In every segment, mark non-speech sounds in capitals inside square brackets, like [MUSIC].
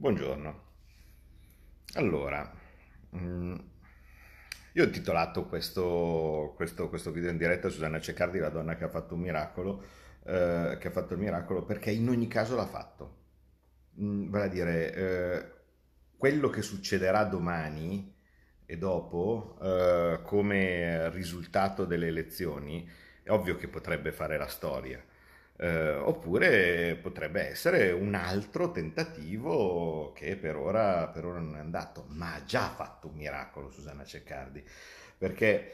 Buongiorno. Allora, mm, io ho intitolato questo, questo- questo video in diretta a Susanna Ceccardi, la donna che ha fatto un miracolo, eh, che ha fatto il miracolo perché in ogni caso l'ha fatto. Mm, Vale a dire, eh, quello che succederà domani e dopo, eh, come risultato delle elezioni, è ovvio che potrebbe fare la storia. Eh, oppure potrebbe essere un altro tentativo che per ora, per ora non è andato, ma ha già fatto un miracolo Susanna Ceccardi, perché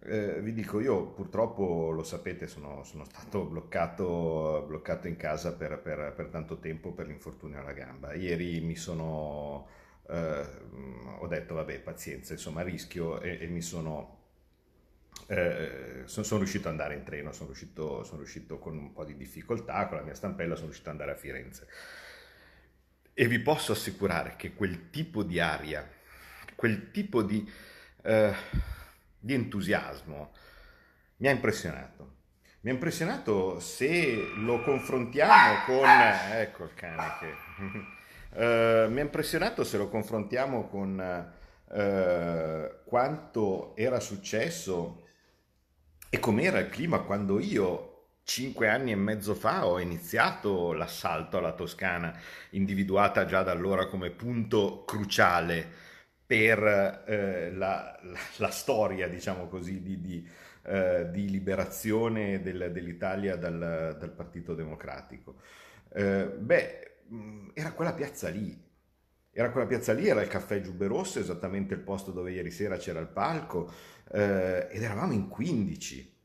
eh, vi dico, io purtroppo, lo sapete, sono, sono stato bloccato, bloccato in casa per, per- per tanto tempo per l'infortunio alla gamba. Ieri mi sono, eh, ho detto, vabbè, pazienza, insomma, rischio e, e mi sono eh, sono, riuscito ad andare in treno, sono riuscito, sono riuscito con un po' di difficoltà, con la mia stampella, sono riuscito ad andare a Firenze. E vi posso assicurare che quel tipo di aria, quel tipo di, eh, di entusiasmo mi ha impressionato. Mi ha impressionato se lo confrontiamo con... Ecco il cane che... [LAUGHS] Eh, mi ha impressionato se lo confrontiamo con eh, quanto era successo e com'era il clima quando io, cinque anni e mezzo fa, ho iniziato l'assalto alla Toscana, individuata già da allora come punto cruciale per eh, la, la- la storia, diciamo così, di, di, eh, di liberazione del- dell'Italia dal, dal Partito Democratico. Eh, beh, mh, era quella piazza lì. Era quella piazza lì, era il caffè Giubbe Rosse, esattamente il posto dove ieri sera c'era il palco, eh, ed eravamo in 15.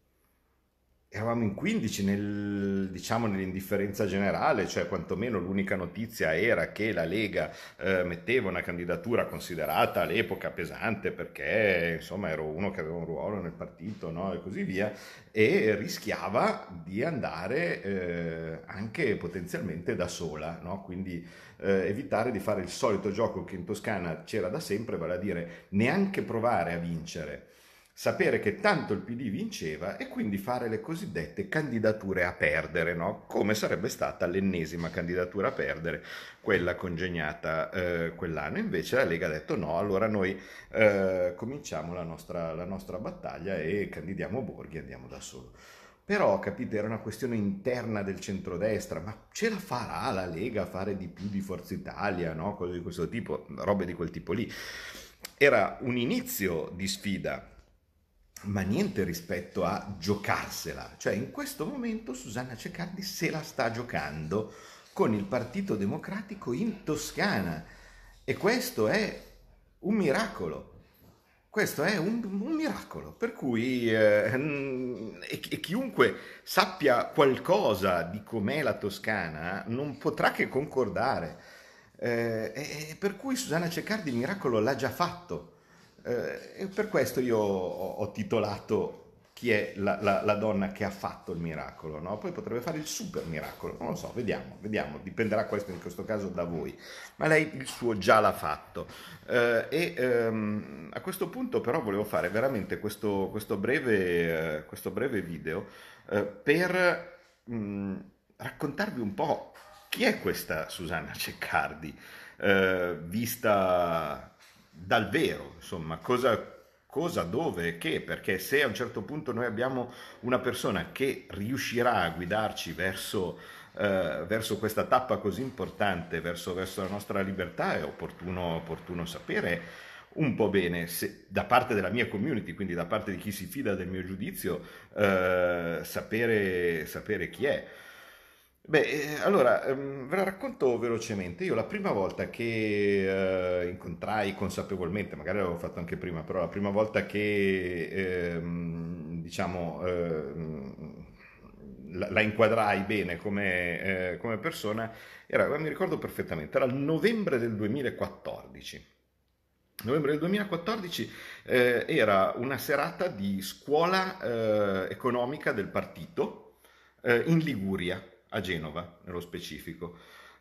Eravamo in 15 nel, diciamo, nell'indifferenza generale, cioè quantomeno l'unica notizia era che la Lega eh, metteva una candidatura considerata all'epoca pesante perché insomma ero uno che aveva un ruolo nel partito no? e così via e rischiava di andare eh, anche potenzialmente da sola, no? quindi eh, evitare di fare il solito gioco che in Toscana c'era da sempre, vale a dire neanche provare a vincere sapere che tanto il PD vinceva e quindi fare le cosiddette candidature a perdere, no? Come sarebbe stata l'ennesima candidatura a perdere, quella congegnata eh, quell'anno. Invece la Lega ha detto no, allora noi eh, cominciamo la nostra, la nostra battaglia e candidiamo Borghi e andiamo da solo. Però, capite, era una questione interna del centrodestra, ma ce la farà la Lega a fare di più di Forza Italia, no? Cose di questo tipo, robe di quel tipo lì. Era un inizio di sfida, ma niente rispetto a giocarsela. Cioè, in questo momento Susanna Ceccardi se la sta giocando con il Partito Democratico in Toscana. E questo è un miracolo. Questo è un, un miracolo, per cui eh, mm, e, chiunque sappia qualcosa di com'è la Toscana non potrà che concordare. Eh, per cui Susanna Ceccardi il miracolo l'ha già fatto. Eh, per questo io ho, ho titolato Chi è la, la- la donna che ha fatto il miracolo, no? Poi potrebbe fare il super miracolo, non lo so, vediamo, vediamo, dipenderà questo in questo caso da voi. Ma lei il suo già l'ha fatto. Eh, e ehm, a questo punto però volevo fare veramente questo, questo breve, eh, questo breve video eh, per mh, raccontarvi un po' chi è questa Susanna Ceccardi, eh, vista dal vero, insomma, cosa, cosa, dove, che, perché se a un certo punto noi abbiamo una persona che riuscirà a guidarci verso, eh, verso questa tappa così importante, verso, verso la nostra libertà, è opportuno, opportuno sapere un po' bene se- da parte della mia community, quindi da parte di chi si fida del mio giudizio, eh, sapere, sapere chi è. Beh, eh, allora, ehm, ve la racconto velocemente. Io la prima volta che eh, incontrai consapevolmente, magari l'avevo fatto anche prima, però la prima volta che, ehm, diciamo, ehm, la, la inquadrai bene come, eh, come persona, era, mi ricordo perfettamente, era il novembre del 2014. Novembre del 2014 eh, era una serata di scuola eh, economica del partito eh, in Liguria, a Genova nello specifico.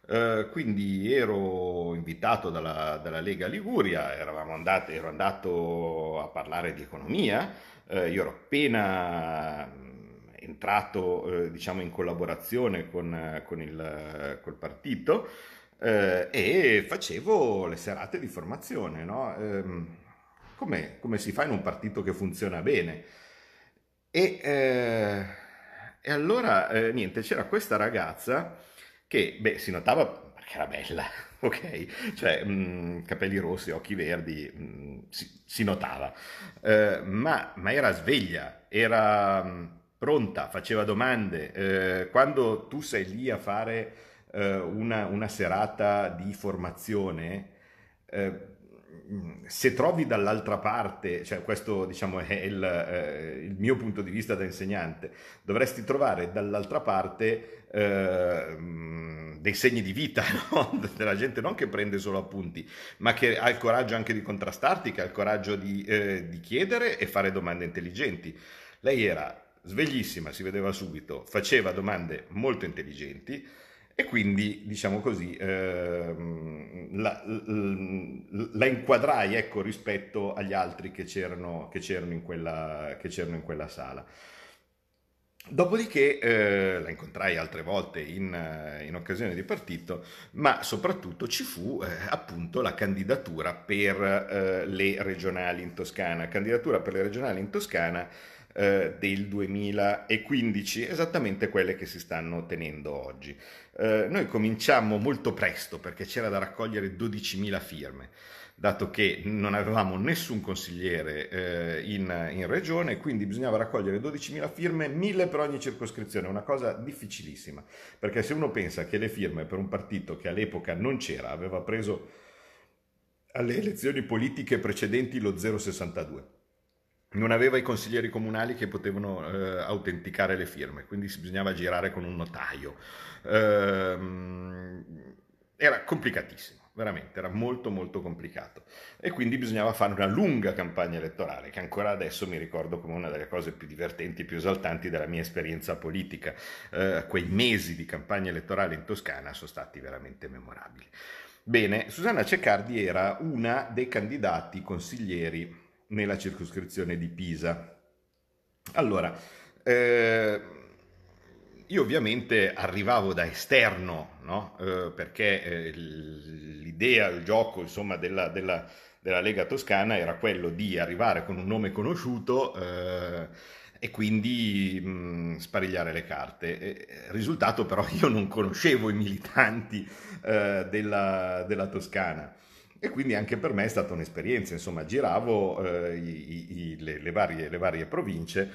Eh, quindi ero invitato dalla, dalla Lega Liguria, andati, ero andato a parlare di economia, eh, io ero appena mh, entrato eh, diciamo in collaborazione con, con il, col partito e facevo le serate di formazione, no? Ehm, come, come, si fa in un partito che funziona bene? E, e allora, eh, niente, c'era questa ragazza che, beh, si notava perché era bella, [LAUGHS] ok? Cioè, mh, mm, capelli rossi, occhi verdi, mh, mm, si, si, notava, eh, ma, ma, era sveglia, era mm, pronta, faceva domande. Eh, quando tu sei lì a fare eh, una, una, serata di formazione, eh, se trovi dall'altra parte, cioè questo diciamo è il, eh, il, mio punto di vista da insegnante, dovresti trovare dall'altra parte eh, dei segni di vita [LAUGHS] no? della gente non che prende solo appunti, ma che ha il coraggio anche di contrastarti, che ha il coraggio di, eh, di chiedere e fare domande intelligenti. Lei era sveglissima, si vedeva subito, faceva domande molto intelligenti e quindi, diciamo così, ehm, la, la, inquadrai ecco, rispetto agli altri che c'erano, che c'erano, in, quella, che c'erano in quella sala. Dopodiché eh, la incontrai altre volte in, in, occasione di partito, ma soprattutto ci fu eh, appunto la candidatura per eh, le regionali in Toscana. Candidatura per le regionali in Toscana eh, del 2015, esattamente quelle che si stanno tenendo oggi. Eh, noi cominciamo molto presto perché c'era da raccogliere 12.000 firme dato che non avevamo nessun consigliere eh, in, in, regione, quindi bisognava raccogliere 12.000 firme, 1.000 per ogni circoscrizione, una cosa difficilissima, perché se uno pensa che le firme per un partito che all'epoca non c'era, aveva preso alle elezioni politiche precedenti lo 0,62 non aveva i consiglieri comunali che potevano eh, autenticare le firme, quindi bisognava girare con un notaio. Ehm, era complicatissimo, veramente, era molto molto complicato. E quindi bisognava fare una lunga campagna elettorale, che ancora adesso mi ricordo come una delle cose più divertenti e più esaltanti della mia esperienza politica. Eh, quei mesi di campagna elettorale in Toscana sono stati veramente memorabili. Bene, Susanna Ceccardi era una dei candidati consiglieri nella circoscrizione di Pisa. Allora, eh, io ovviamente arrivavo da esterno, no? eh, perché eh, l'idea, il gioco insomma, della, della, della, Lega Toscana era quello di arrivare con un nome conosciuto eh, e quindi mh, sparigliare le carte. Risultato però [LAUGHS] io non conoscevo i militanti eh, della, della Toscana. E quindi anche per me è stata un'esperienza, insomma, giravo eh, i, i, le, le, varie, le, varie, province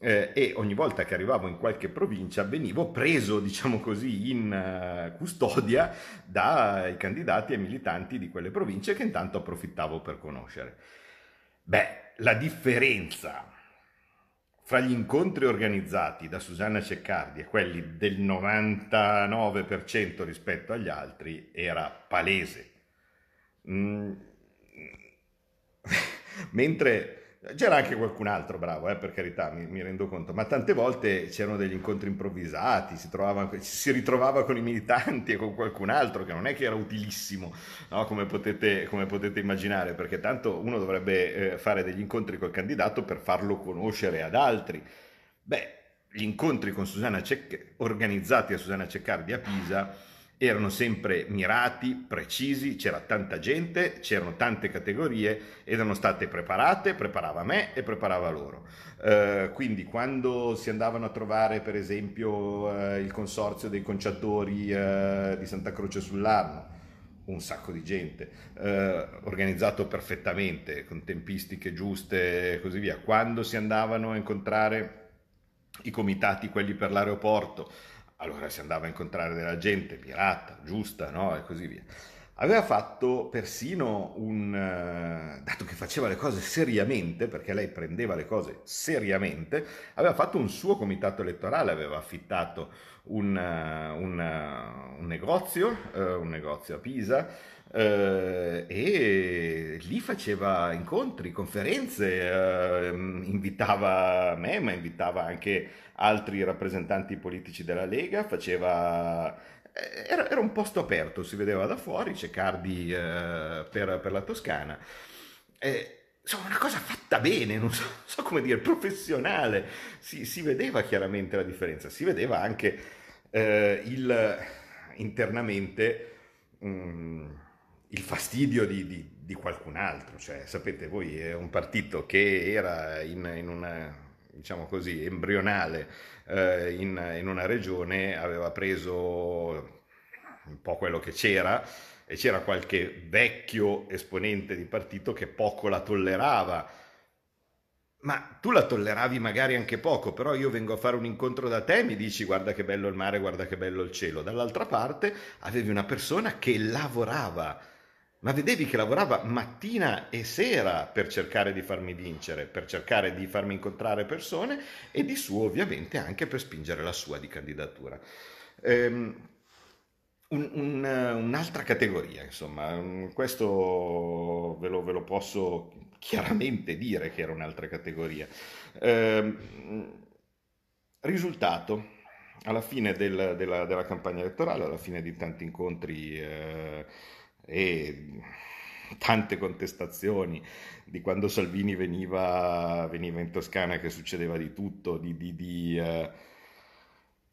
eh, e ogni volta che arrivavo in qualche provincia venivo preso, diciamo così, in uh, custodia dai candidati e militanti di quelle province che intanto approfittavo per conoscere. Beh, la differenza fra gli incontri organizzati da Susanna Ceccardi e quelli del 99% rispetto agli altri era palese Mm. [LAUGHS] Mentre c'era anche qualcun altro bravo, eh, per carità, mi, mi, rendo conto, ma tante volte c'erano degli incontri improvvisati, si, trovava, si, ritrovava con i militanti e con qualcun altro che non è che era utilissimo, no? come, potete, come, potete, immaginare, perché tanto uno dovrebbe eh, fare degli incontri col candidato per farlo conoscere ad altri. Beh, gli incontri con Susanna Cec- organizzati da Susanna Ceccardi a Pisa erano sempre mirati, precisi, c'era tanta gente, c'erano tante categorie, erano state preparate, preparava me e preparava loro. Uh, quindi quando si andavano a trovare per esempio uh, il consorzio dei conciatori uh, di Santa Croce sull'Arno, un sacco di gente, organizzato perfettamente, con tempistiche giuste e così via. Quando si andavano a incontrare i comitati, quelli per l'aeroporto, allora si andava a incontrare della gente pirata, giusta, no? E così via. Aveva fatto persino un... Eh, dato che faceva le cose seriamente, perché lei prendeva le cose seriamente, aveva fatto un suo comitato elettorale, aveva affittato un, eh, un, eh, un negozio, un negozio a Pisa, e lì faceva incontri, conferenze, invitava me, ma invitava anche altri rappresentanti politici della Lega, faceva... Eh, era, era un posto aperto, si vedeva da fuori, c'è Cardi eh, per, per, la Toscana. Eh, insomma, una cosa fatta bene, non so, so come dire, professionale. Si, si, vedeva chiaramente la differenza, si vedeva anche eh, il, internamente mm, il fastidio di, di, di, qualcun altro. Cioè, sapete, voi è un partito che era in, in una, diciamo così, embrionale eh, in, in una regione, aveva preso un po' quello che c'era e c'era qualche vecchio esponente di partito che poco la tollerava. Ma tu la tolleravi magari anche poco, però io vengo a fare un incontro da te e mi dici guarda che bello il mare, guarda che bello il cielo. Dall'altra parte avevi una persona che lavorava, ma vedevi che lavorava mattina e sera per cercare di farmi vincere, per cercare di farmi incontrare persone e di suo ovviamente anche per spingere la sua di candidatura. Ehm, un, un, un'altra categoria, insomma, questo ve lo, ve lo, posso chiaramente dire che era un'altra categoria. Eh, risultato, alla fine del, della, della, campagna elettorale, alla fine di tanti incontri eh, e tante contestazioni di quando Salvini veniva, veniva in Toscana che succedeva di tutto, di... di, di eh,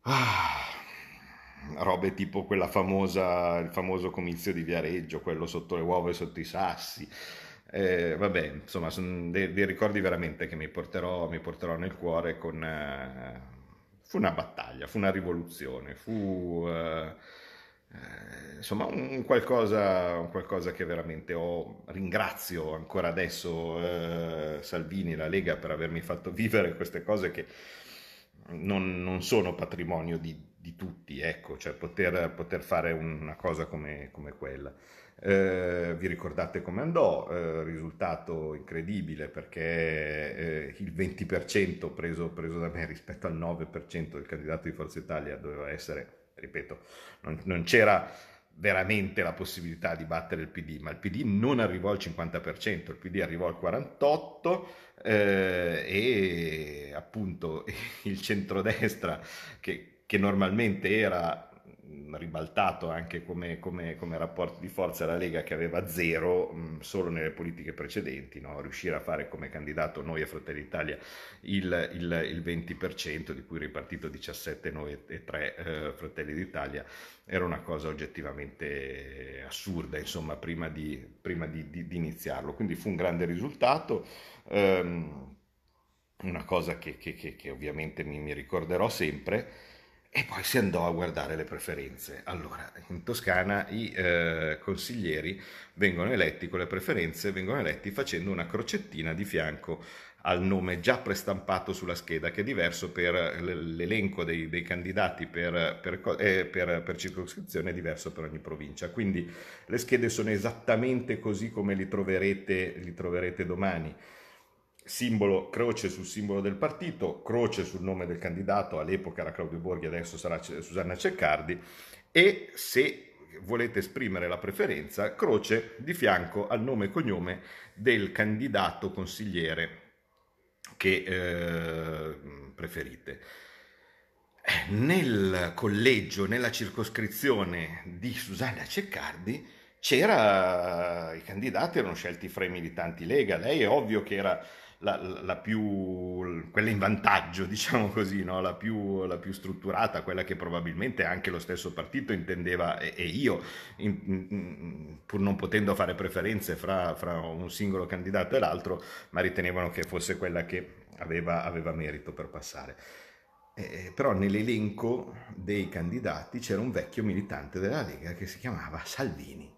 ah, robe tipo quella famosa, il famoso comizio di Viareggio, quello sotto le uova e sotto i sassi. Eh, vabbè, insomma, sono dei, dei, ricordi veramente che mi porterò, mi porterò nel cuore con... Eh, fu una battaglia, fu una rivoluzione, fu... Eh, eh insomma, un qualcosa, un qualcosa, che veramente ho, ringrazio ancora adesso eh, Salvini la Lega per avermi fatto vivere queste cose che non, non sono patrimonio di, di, tutti, ecco, cioè poter, poter fare una cosa come, come quella. Eh, vi ricordate come andò? Eh, risultato incredibile perché eh, il 20% preso, preso, da me rispetto al 9% del candidato di Forza Italia doveva essere, ripeto, non, non c'era veramente la possibilità di battere il PD, ma il PD non arrivò al 50%, il PD arrivò al 48% eh, e appunto [LAUGHS] il centrodestra che, che normalmente era ribaltato anche come, come, come, rapporto di forza la Lega che aveva zero mh, solo nelle politiche precedenti, no? riuscire a fare come candidato noi a Fratelli d'Italia il, il, il 20%, di cui ripartito 17 noi e 3 eh, Fratelli d'Italia, era una cosa oggettivamente assurda, insomma, prima di, prima di, di, di iniziarlo. Quindi fu un grande risultato. Um, una cosa che, che, che, che ovviamente mi, mi ricorderò sempre, e poi si andò a guardare le preferenze. Allora, in Toscana i eh, consiglieri vengono eletti con le preferenze, vengono eletti facendo una crocettina di fianco al nome già prestampato sulla scheda, che è diverso per l'elenco dei, dei candidati per, per, eh, per, per, circoscrizione, è diverso per ogni provincia. Quindi le schede sono esattamente così come li troverete, li troverete domani simbolo croce sul simbolo del partito, croce sul nome del candidato, all'epoca era Claudio Borghi, adesso sarà Susanna Ceccardi, e se volete esprimere la preferenza, croce di fianco al nome e cognome del candidato consigliere che eh, preferite. Nel collegio, nella circoscrizione di Susanna Ceccardi, c'era, i candidati erano scelti fra i militanti Lega, lei è ovvio che era la, la, più, quella in vantaggio, [LAUGHS] diciamo così, no? la, più, la, più, strutturata, quella che probabilmente anche lo stesso partito intendeva e, e io, in, in, pur non potendo fare preferenze fra, fra, un singolo candidato e l'altro, ma ritenevano che fosse quella che aveva, aveva merito per passare. Eh, però nell'elenco dei candidati c'era un vecchio militante della Lega che si chiamava Salvini,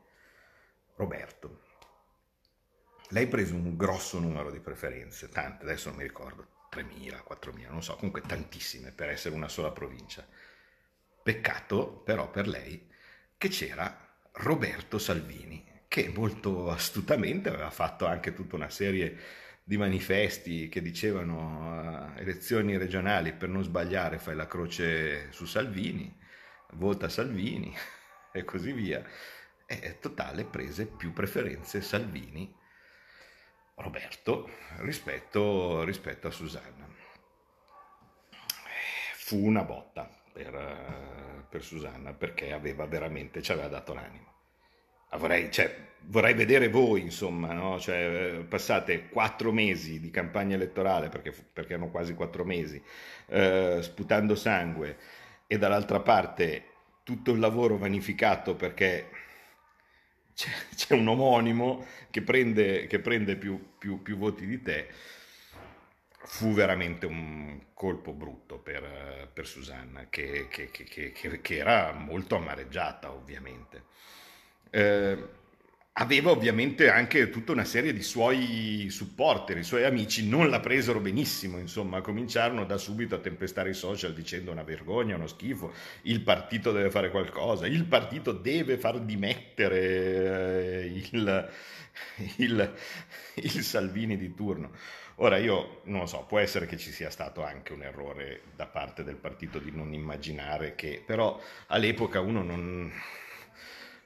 Roberto. Lei ha preso un grosso numero di preferenze, tante, adesso non mi ricordo, 3.000, 4.000, non so, comunque tantissime per essere una sola provincia. Peccato però per lei che c'era Roberto Salvini, che molto astutamente aveva fatto anche tutta una serie di manifesti che dicevano uh, elezioni regionali per non sbagliare fai la croce su Salvini, vota Salvini [LAUGHS] e così via. E totale prese più preferenze Salvini Roberto rispetto, rispetto a Susanna. Fu una botta per, per Susanna perché aveva veramente, ci aveva dato l'animo. Vorrei, cioè, vorrei, vedere voi, insomma, no? cioè, passate quattro mesi di campagna elettorale, perché, perché erano quasi quattro mesi, eh, sputando sangue, e dall'altra parte tutto il lavoro vanificato perché c'è, [LAUGHS] c'è un omonimo che prende, che prende più, più, più, voti di te, fu veramente un colpo brutto per, per Susanna, che, che, che, era molto amareggiata ovviamente. Eh, aveva ovviamente anche tutta una serie di suoi supporter, i suoi amici non la presero benissimo, insomma, cominciarono da subito a tempestare i social dicendo una vergogna, uno schifo, il partito deve fare qualcosa, il partito deve far dimettere eh, il, il, il Salvini di turno. Ora io non lo so, può essere che ci sia stato anche un errore da parte del partito di non immaginare che, però all'epoca uno non,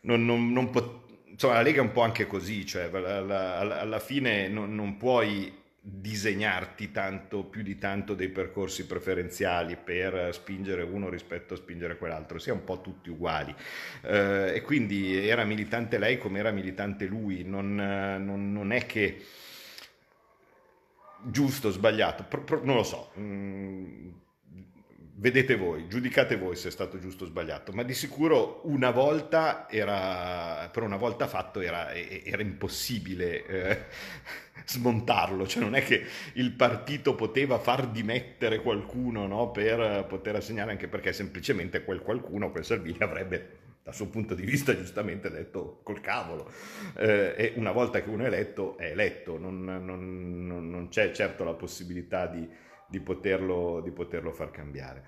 non, non, non pot- insomma, la Lega è un po' anche così, cioè alla, alla fine non, non, puoi disegnarti tanto, più di tanto dei percorsi preferenziali per spingere uno rispetto a spingere quell'altro, sia un po' tutti uguali. Eh, e quindi era militante lei come era militante lui, non, non, non è che giusto, sbagliato, pro, pro, non lo so. Mm, vedete voi, giudicate voi se è stato giusto o sbagliato, ma di sicuro una volta era, per una volta fatto era, era impossibile eh, [LAUGHS] smontarlo, cioè non è che il partito poteva far dimettere qualcuno no, per poter assegnare, anche perché semplicemente quel qualcuno, quel Salvini avrebbe dal suo punto di vista giustamente detto col cavolo eh, e una volta che uno è eletto è eletto, non, non, non c'è certo la possibilità di di poterlo, di poterlo far cambiare.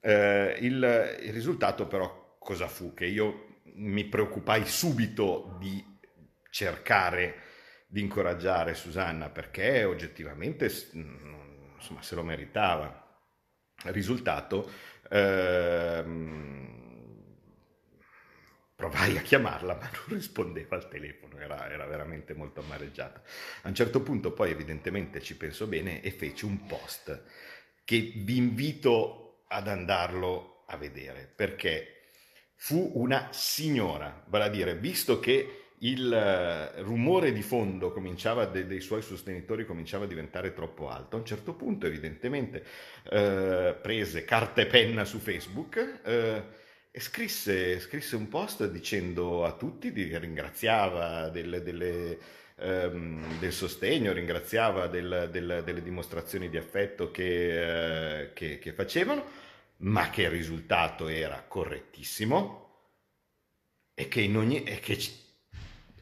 Eh, il, il risultato però cosa fu? Che io mi preoccupai subito di cercare di incoraggiare Susanna perché oggettivamente insomma, se lo meritava. Risultato, ehm, provai a chiamarla [LAUGHS] ma non rispondeva al telefono, era, era, veramente molto amareggiata. A un certo punto poi evidentemente ci penso bene e feci un post che vi invito ad andarlo a vedere perché fu una signora, vale a dire, visto che il eh, rumore di fondo dei, dei suoi sostenitori cominciava a diventare troppo alto. A un certo punto, evidentemente, eh, prese carta e penna su Facebook eh, e scrisse, scrisse, un post dicendo a tutti, di, ringraziava delle, delle, um, del sostegno, ringraziava del, del, delle dimostrazioni di affetto che, uh, che, che facevano, ma che il risultato era correttissimo e che, ogni, e che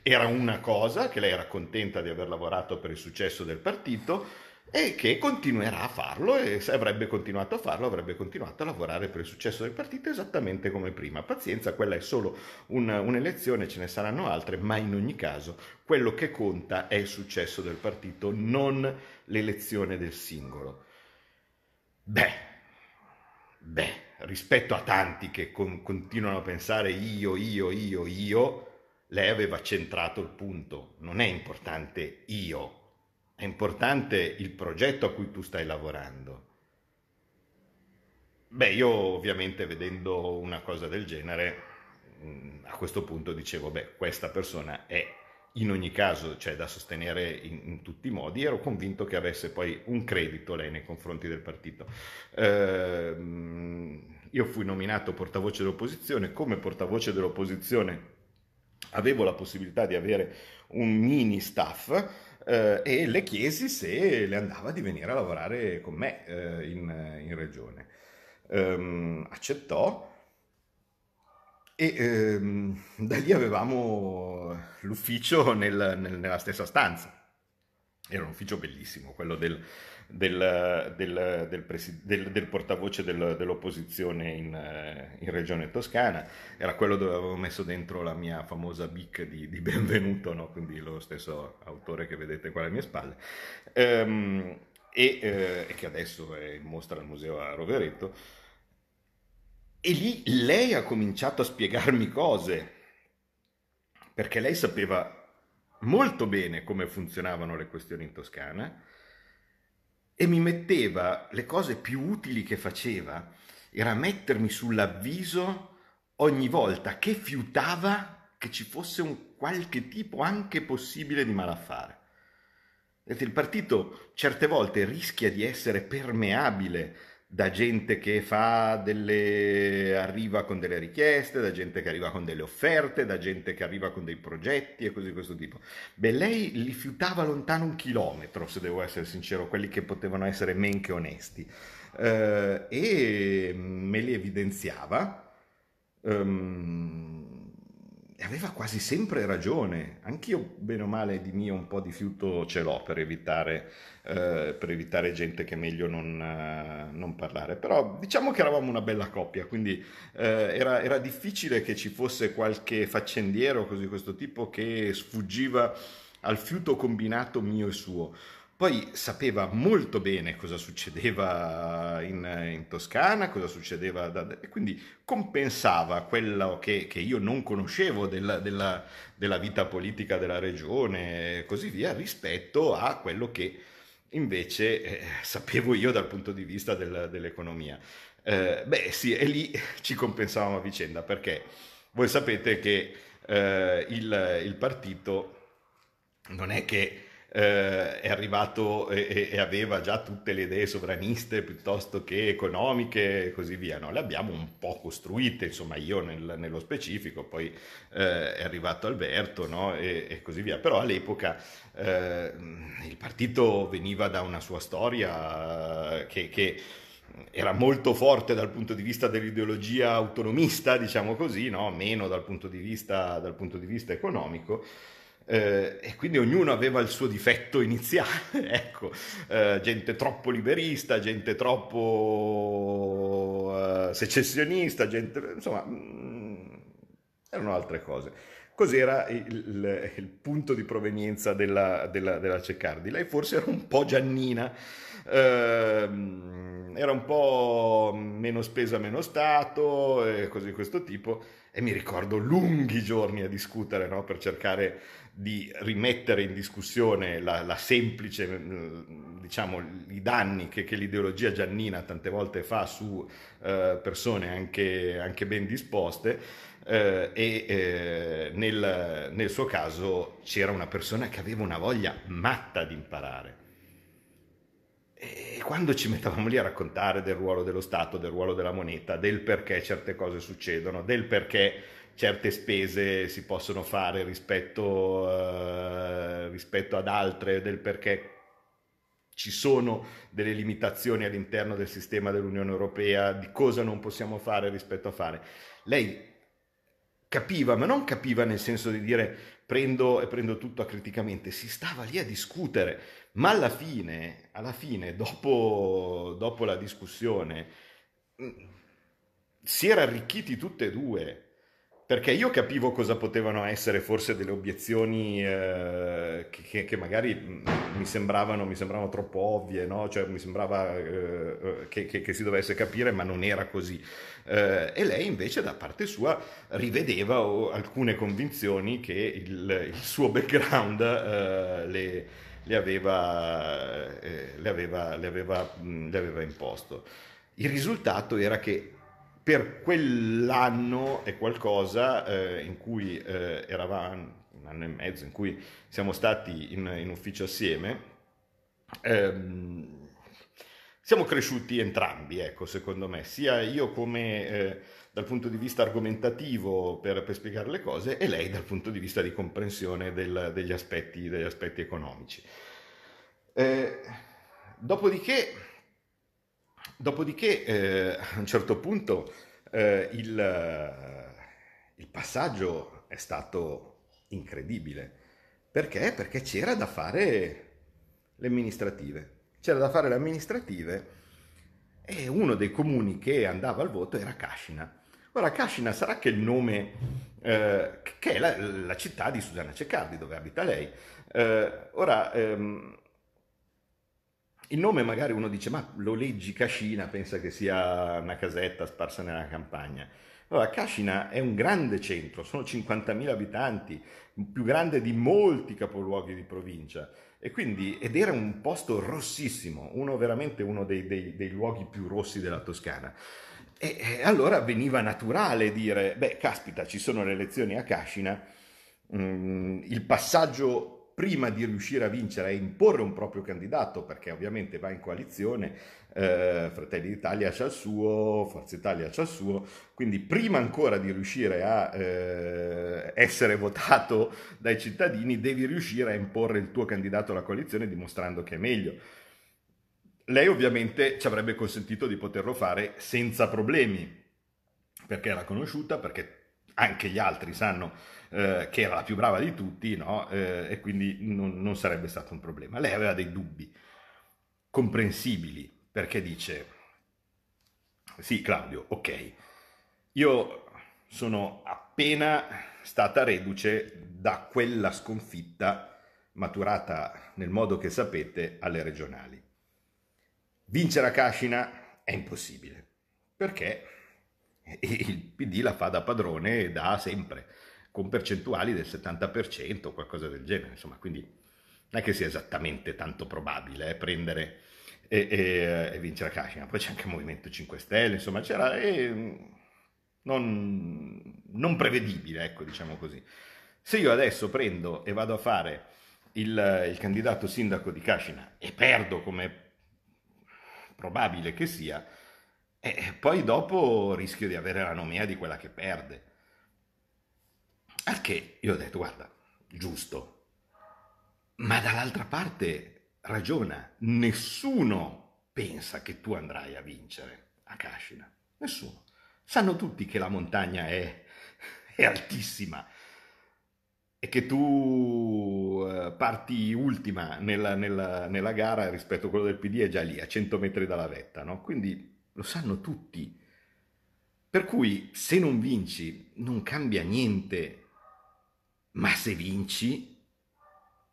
era una cosa, che lei era contenta di aver lavorato per il successo del partito e che continuerà a farlo e se avrebbe continuato a farlo avrebbe continuato a lavorare per il successo del partito esattamente come prima. Pazienza, quella è solo un, un'elezione, ce ne saranno altre, ma in ogni caso quello che conta è il successo del partito, non l'elezione del singolo. Beh, beh, rispetto a tanti che con, continuano a pensare io, io, io, io, lei aveva centrato il punto, non è importante io, è importante il progetto a cui tu stai lavorando. Beh, io ovviamente vedendo una cosa del genere, mm, a questo punto dicevo, beh, questa persona è in ogni caso, cioè da sostenere in, in, tutti i modi, ero convinto che avesse poi un credito lei nei confronti del partito. Eh, io fui nominato portavoce dell'opposizione, come portavoce dell'opposizione avevo la possibilità di avere un mini staff, eh, e le chiesi se le andava di venire a lavorare con me eh, in, in, regione. Um, accettò e ehm, da lì avevamo l'ufficio nel, nel, nella stessa stanza. Era un ufficio bellissimo, quello del, del, del, del, del portavoce dell'opposizione in, eh, in, Regione Toscana, era quello dove avevo messo dentro la mia famosa bic di, di benvenuto, no? quindi lo stesso autore che vedete qua alle mie spalle, ehm, e, eh, che adesso è in mostra al museo a Rovereto. E lì lei ha cominciato a spiegarmi cose, perché lei sapeva molto bene come funzionavano le questioni in Toscana, e mi metteva le cose più utili che faceva era mettermi sull'avviso ogni volta che fiutava che ci fosse un qualche tipo anche possibile di malaffare. Il partito certe volte rischia di essere permeabile da gente che fa delle... arriva con delle richieste, da gente che arriva con delle offerte, da gente che arriva con dei progetti e così di questo tipo. Beh, lei li fiutava lontano un chilometro, se devo essere sincero, quelli che potevano essere men che onesti. Eh, e me li evidenziava. Um, aveva quasi sempre ragione, anch'io bene o male di mio un po' di fiuto ce l'ho per evitare, eh, per evitare gente che è meglio non, eh, non, parlare, però diciamo che eravamo una bella coppia, quindi eh, era, era, difficile che ci fosse qualche faccendiero così di questo tipo che sfuggiva al fiuto combinato mio e suo. Poi sapeva molto bene cosa succedeva in, in Toscana, cosa succedeva, da, e quindi compensava quello che, che io non conoscevo della, della, della, vita politica della regione e così via, rispetto a quello che invece eh, sapevo io dal punto di vista del, dell'economia. Eh, beh sì, e lì ci compensavamo a vicenda, perché voi sapete che eh, il, il partito non è che eh, è arrivato e, e, aveva già tutte le idee sovraniste piuttosto che economiche e così via. No? Le abbiamo un po' costruite, insomma io nel, nello specifico, poi eh, è arrivato Alberto no? e, e, così via. Però all'epoca eh, il partito veniva da una sua storia che, che era molto forte dal punto di vista dell'ideologia autonomista, diciamo così, no? meno dal punto di vista, dal punto di vista economico eh, e quindi ognuno aveva il suo difetto iniziale, [LAUGHS] ecco, eh, gente troppo liberista, gente troppo eh, secessionista, gente, insomma, mh, mm, erano altre cose. Cos'era il, il, punto di provenienza della, della, della, Ceccardi? Lei forse era un po' Giannina, ehm, era un po' meno spesa, meno stato, e cose di questo tipo, e mi ricordo lunghi giorni a discutere no? per cercare di rimettere in discussione la, la semplice, diciamo, i danni che, che, l'ideologia giannina tante volte fa su eh, persone anche, anche, ben disposte eh, e eh, nel, nel suo caso c'era una persona che aveva una voglia matta di imparare. E quando ci mettavamo lì a raccontare del ruolo dello Stato, del ruolo della moneta, del perché certe cose succedono, del perché certe spese si possono fare rispetto, uh, rispetto ad altre, del perché ci sono delle limitazioni all'interno del sistema dell'Unione Europea, di cosa non possiamo fare rispetto a fare. Lei capiva, ma non capiva nel senso di dire prendo e prendo tutto acriticamente, si stava lì a discutere, ma alla fine, alla fine dopo, dopo la discussione, mm, si era arricchiti tutte e due perché io capivo cosa potevano essere forse delle obiezioni eh, che, che, magari mm, mi sembravano, mi sembravano troppo ovvie, no? cioè mi sembrava eh, eh, che, che, che, si dovesse capire, ma non era così. Eh, e lei invece da parte sua rivedeva alcune convinzioni che il, il suo background eh, le, le, aveva, eh, le, aveva, le, aveva, le aveva imposto. Il risultato era che per quell'anno e qualcosa eh, in cui eh, eravamo, un anno e mezzo in cui siamo stati in, in ufficio assieme, ehm, siamo cresciuti entrambi, ecco, secondo me, sia io come eh, dal punto di vista argomentativo per, per, spiegare le cose e lei dal punto di vista di comprensione del, degli, aspetti, degli, aspetti, economici. Eh, dopodiché Dopodiché eh, a un certo punto eh, il, il passaggio è stato incredibile. Perché? Perché c'era da fare le amministrative. C'era da fare le amministrative e uno dei comuni che andava al voto era Cascina. Ora, Cascina sarà che il nome, eh, che è la, la, città di Susanna Ceccardi, dove abita lei. Eh, ora, ehm, il nome magari uno dice, ma lo leggi Cascina, pensa che sia una casetta sparsa nella campagna. Allora, Cascina è un grande centro, sono 50.000 abitanti, più grande di molti capoluoghi di provincia. Quindi, ed era un posto rossissimo, uno veramente uno dei, dei, dei luoghi più rossi della Toscana. E, e, allora veniva naturale dire, beh, caspita, ci sono le elezioni a Cascina, mm, il passaggio prima di riuscire a vincere a imporre un proprio candidato, perché ovviamente va in coalizione, eh, Fratelli d'Italia c'ha il suo, Forza Italia c'ha il suo, quindi prima ancora di riuscire a eh, essere votato dai cittadini, devi riuscire a imporre il tuo candidato alla coalizione dimostrando che è meglio. Lei ovviamente ci avrebbe consentito di poterlo fare senza problemi, perché era conosciuta, perché anche gli altri sanno eh, che era la più brava di tutti, no? eh, e quindi non, non sarebbe stato un problema. Lei aveva dei dubbi comprensibili, perché dice, sì Claudio, ok, io sono appena stata reduce da quella sconfitta maturata nel modo che sapete alle regionali. Vincere a Cascina è impossibile, perché [LAUGHS] il PD la fa da padrone da sempre, con percentuali del 70% o qualcosa del genere, insomma, quindi non è che sia esattamente tanto probabile eh, prendere e, e, e, vincere a Cascina. Poi c'è anche il Movimento 5 Stelle, insomma, c'era... E, non, non, prevedibile, ecco, diciamo così. Se io adesso prendo e vado a fare il, il candidato sindaco di Cascina e perdo come probabile che sia, e poi dopo rischio di avere la nomea di quella che perde. Al che io ho detto, guarda, giusto, ma dall'altra parte ragiona, nessuno pensa che tu andrai a vincere a Cascina, nessuno. Sanno tutti che la montagna è, è altissima e che tu eh, parti ultima nella, nella, nella, gara rispetto a quello del PD è già lì, a 100 metri dalla vetta, no? Quindi lo sanno tutti. Per cui se non vinci non cambia niente, ma se vinci,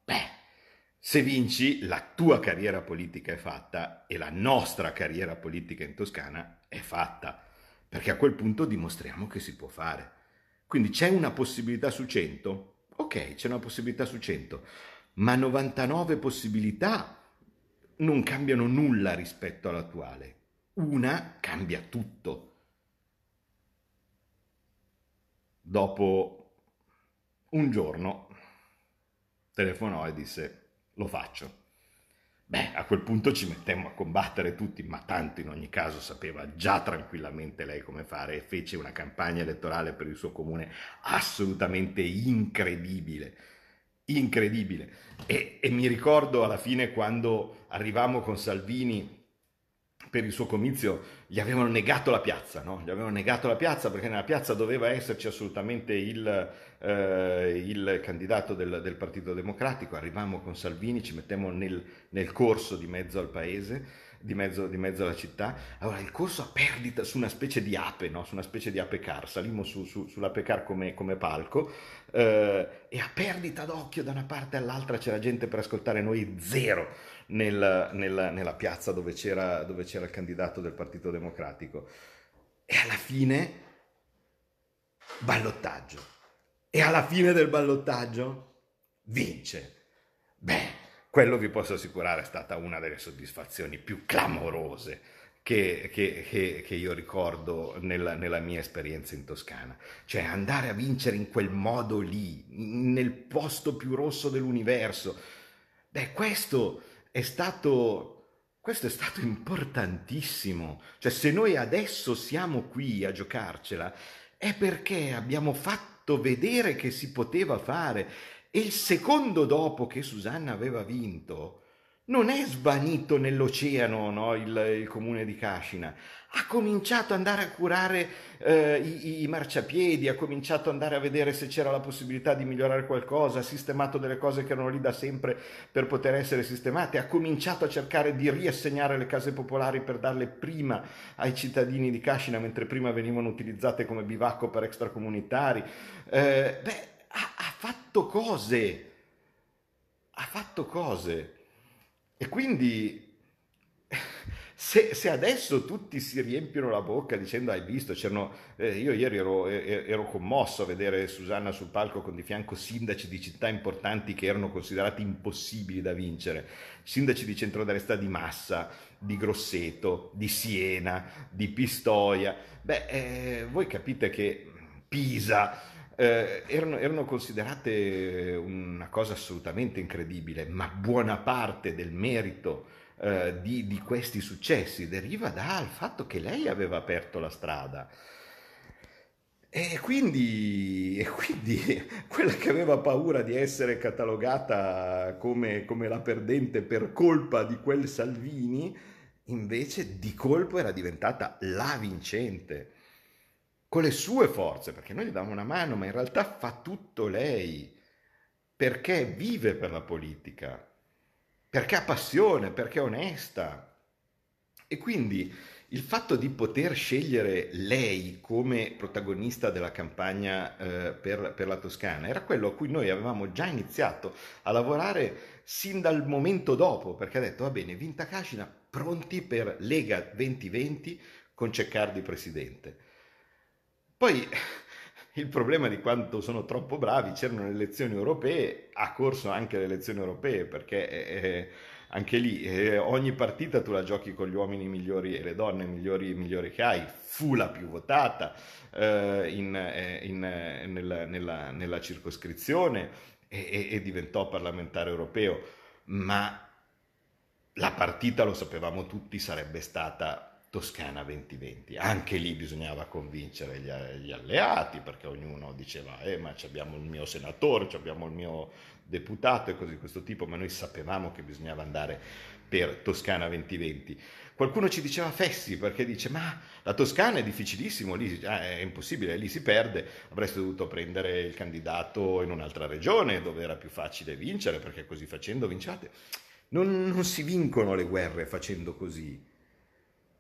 beh, se vinci la tua carriera politica è fatta e la nostra carriera politica in Toscana è fatta, perché a quel punto dimostriamo che si può fare. Quindi c'è una possibilità su 100? Ok, c'è una possibilità su 100, ma 99 possibilità non cambiano nulla rispetto all'attuale una cambia tutto. Dopo un giorno telefonò e disse lo faccio. Beh, a quel punto ci mettemmo a combattere tutti, ma tanto in ogni caso sapeva già tranquillamente lei come fare e fece una campagna elettorale per il suo comune assolutamente incredibile, incredibile. E, e mi ricordo alla fine quando arrivammo con Salvini per il suo comizio gli avevano negato la piazza, no? Gli avevano negato la piazza perché nella piazza doveva esserci assolutamente il, eh, il candidato del, del, Partito Democratico. Arrivammo con Salvini, ci mettiamo nel, nel corso di mezzo al paese di mezzo, di mezzo, alla città. Allora il corso a perdita su una specie di ape, no? su una specie di ape car, salimmo su, su, sull'ape car come, come palco eh, e a perdita d'occhio da una parte all'altra c'era gente per ascoltare noi, zero nel, nella, nella, piazza dove c'era, dove c'era il candidato del Partito Democratico. E alla fine ballottaggio. E alla fine del ballottaggio vince. Beh, quello vi posso assicurare è stata una delle soddisfazioni più clamorose che, che, che, che io ricordo nella, nella, mia esperienza in Toscana. Cioè andare a vincere in quel modo lì, nel posto più rosso dell'universo. Beh, questo è stato, questo è stato importantissimo. Cioè se noi adesso siamo qui a giocarcela è perché abbiamo fatto vedere che si poteva fare e il secondo dopo che Susanna aveva vinto, non è svanito nell'oceano no, il, il, comune di Cascina, ha cominciato ad andare a curare eh, i, i, marciapiedi, ha cominciato ad andare a vedere se c'era la possibilità di migliorare qualcosa, ha sistemato delle cose che erano lì da sempre per poter essere sistemate, ha cominciato a cercare di riassegnare le case popolari per darle prima ai cittadini di Cascina, mentre prima venivano utilizzate come bivacco per extracomunitari. Eh, beh, fatto cose, ha fatto cose. E quindi [LAUGHS] se, se, adesso tutti si riempiono la bocca dicendo hai visto, eh, io ieri ero, ero, commosso a vedere Susanna sul palco con di fianco sindaci di città importanti che erano considerati impossibili da vincere, sindaci di centrodestra di Massa, di Grosseto, di Siena, di Pistoia. Beh, eh, voi capite che Pisa, eh, erano, erano, considerate una cosa assolutamente incredibile, ma buona parte del merito eh, di, di questi successi deriva dal fatto che lei aveva aperto la strada. E quindi, e quindi, [LAUGHS] quella che aveva paura di essere catalogata come, come, la perdente per colpa di quel Salvini, invece di colpo era diventata la vincente con le sue forze, perché noi gli diamo una mano, ma in realtà fa tutto lei, perché vive per la politica, perché ha passione, perché è onesta. E quindi il fatto di poter scegliere lei come protagonista della campagna eh, per, per, la Toscana era quello a cui noi avevamo già iniziato a lavorare sin dal momento dopo, perché ha detto va bene, Vinta Cascina, pronti per Lega 2020 con Ceccardi presidente. Poi [LAUGHS] il problema di quanto sono troppo bravi, c'erano le elezioni europee, ha corso anche le elezioni europee perché eh, anche lì eh, ogni partita tu la giochi con gli uomini migliori e le donne migliori, migliori che hai, fu la più votata eh, in, eh, in, eh, nella, nella, nella, circoscrizione e, e, e diventò parlamentare europeo, ma la partita lo sapevamo tutti sarebbe stata Toscana 2020. Anche lì bisognava convincere gli, gli alleati perché ognuno diceva eh ma abbiamo il mio senatore, abbiamo il mio deputato e cose di questo tipo, ma noi sapevamo che bisognava andare per Toscana 2020. Qualcuno ci diceva fessi perché dice ma la Toscana è difficilissimo, lì ah, è impossibile, lì si perde, avreste dovuto prendere il candidato in un'altra regione dove era più facile vincere perché così facendo vinciate. Non, non si vincono le guerre facendo così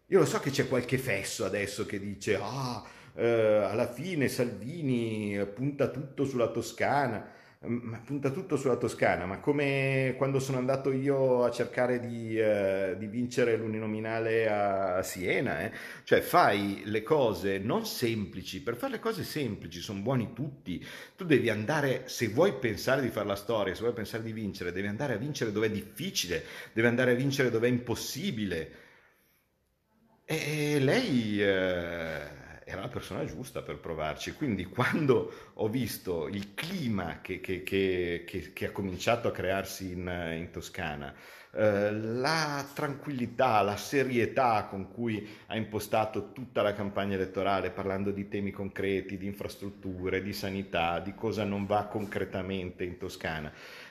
io lo so che c'è qualche fesso adesso che dice, ah, eh, alla fine Salvini punta tutto sulla Toscana, ma punta tutto sulla Toscana, ma come quando sono andato io a cercare di, eh, di vincere l'uninominale a Siena, eh? cioè fai le cose non semplici, per fare le cose semplici sono buoni tutti, tu devi andare, se vuoi pensare di fare la storia, se vuoi pensare di vincere, devi andare a vincere dove è difficile, devi andare a vincere dove è impossibile. E lei eh, era la persona giusta per provarci, quindi quando ho visto il clima che, che, che, che ha cominciato a crearsi in, in Toscana, eh, la tranquillità, la serietà con cui ha impostato tutta la campagna elettorale parlando di temi concreti, di infrastrutture, di sanità, di cosa non va concretamente in Toscana,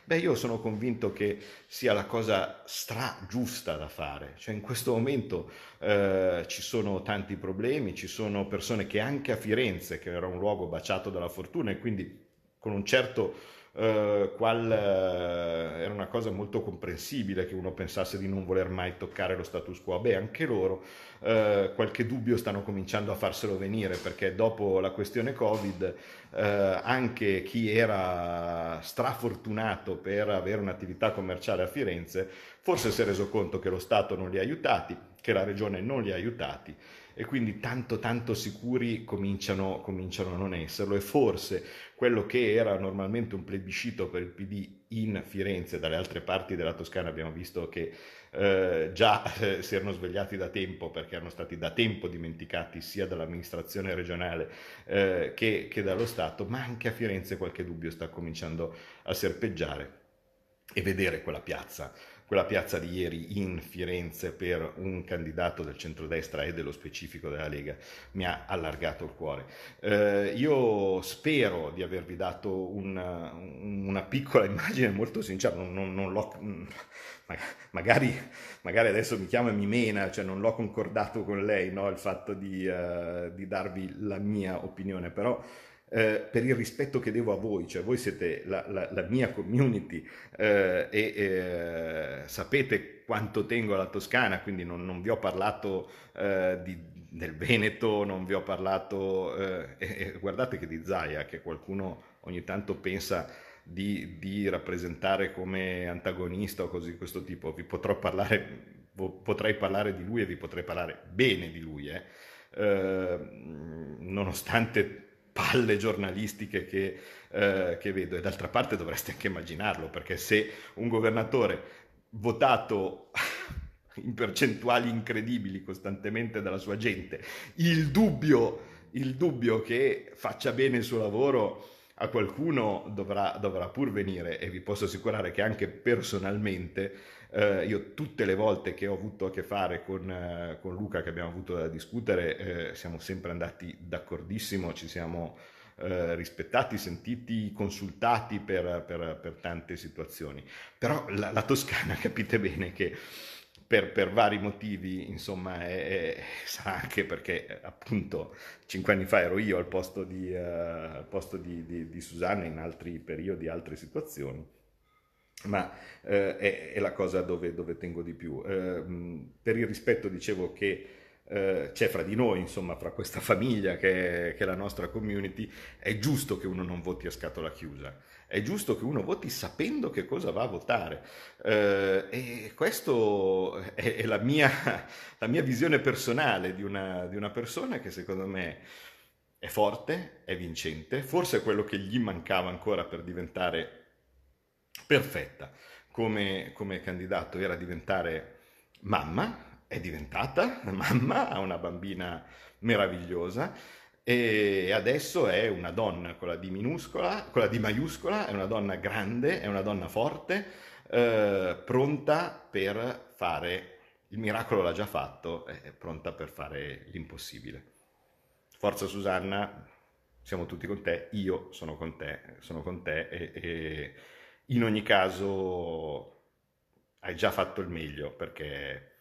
Beh, io sono convinto che sia la cosa stra giusta da fare. Cioè, in questo momento eh, ci sono tanti problemi, ci sono persone che anche a Firenze, che era un luogo baciato dalla fortuna e quindi con un certo Uh, qual, uh, era una cosa molto comprensibile che uno pensasse di non voler mai toccare lo status quo. Beh, anche loro uh, qualche dubbio stanno cominciando a farselo venire perché dopo la questione Covid anche chi era strafortunato per avere un'attività commerciale a Firenze forse si è reso conto che lo Stato non li ha aiutati, che la regione non li ha aiutati e quindi tanto tanto sicuri cominciano, cominciano a non esserlo. E forse quello che era normalmente un plebiscito per il PD in Firenze, dalle altre parti della Toscana abbiamo visto che eh, già eh, si erano svegliati da tempo perché erano stati da tempo dimenticati sia dall'amministrazione regionale eh, che, che dallo Stato, ma anche a Firenze qualche dubbio sta cominciando a serpeggiare e vedere quella piazza quella piazza di ieri in Firenze per un candidato del centrodestra e dello specifico della Lega mi ha allargato il cuore. Eh, io spero di avervi dato una, una piccola immagine molto sincera, non, non, non l'ho, magari, magari, adesso mi chiama e mi mena, cioè non l'ho concordato con lei no, il fatto di, uh, di darvi la mia opinione, però eh, per il rispetto che devo a voi, cioè voi siete la, la, la mia community eh, e eh, sapete quanto tengo alla Toscana, quindi non, non vi ho parlato eh, di, del Veneto, non vi ho parlato, eh, e, guardate che di Zaia, che qualcuno ogni tanto pensa di, di, rappresentare come antagonista o cose di questo tipo, vi potrò parlare, potrei parlare di lui e vi potrei parlare bene di lui, eh. Nonostante palle giornalistiche che, eh, che vedo. E d'altra parte dovreste anche immaginarlo perché se un governatore votato [LAUGHS] in percentuali incredibili costantemente dalla sua gente, il dubbio, il dubbio che faccia bene il suo lavoro a qualcuno dovrà, dovrà pur venire. E vi posso assicurare che anche personalmente eh, io tutte le volte che ho avuto a che fare con, eh, con Luca, che abbiamo avuto da discutere, eh, siamo sempre andati d'accordissimo, ci siamo eh, rispettati, sentiti, consultati per, per, per, tante situazioni. Però la, la Toscana [LAUGHS] capite bene che per, per, vari motivi, insomma, è, è, sarà anche perché appunto cinque anni fa ero io al posto di, uh, posto di, di, di Susanna in altri periodi, altre situazioni ma eh, è, è, la cosa dove, dove tengo di più. Eh, per il rispetto dicevo che eh, c'è fra di noi, insomma, fra questa famiglia che è, che è, la nostra community, è giusto che uno non voti a scatola chiusa, è giusto che uno voti sapendo che cosa va a votare. Eh, e questa è, è la, mia, [LAUGHS] la, mia, visione personale di una, di una persona che secondo me è forte, è vincente, forse è quello che gli mancava ancora per diventare perfetta come, come candidato era diventare mamma, è diventata [LAUGHS] mamma, ha una bambina meravigliosa e adesso è una donna con la D minuscola, con la D maiuscola, è una donna grande, è una donna forte, eh, pronta per fare il miracolo l'ha già fatto, è pronta per fare l'impossibile. Forza Susanna, siamo tutti con te, io sono con te, sono con te e, e in ogni caso hai già fatto il meglio perché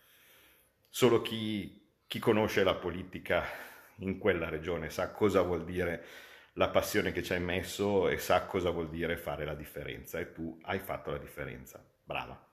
solo chi, chi conosce la politica in quella regione sa cosa vuol dire la passione che ci hai messo e sa cosa vuol dire fare la differenza e tu hai fatto la differenza. Brava.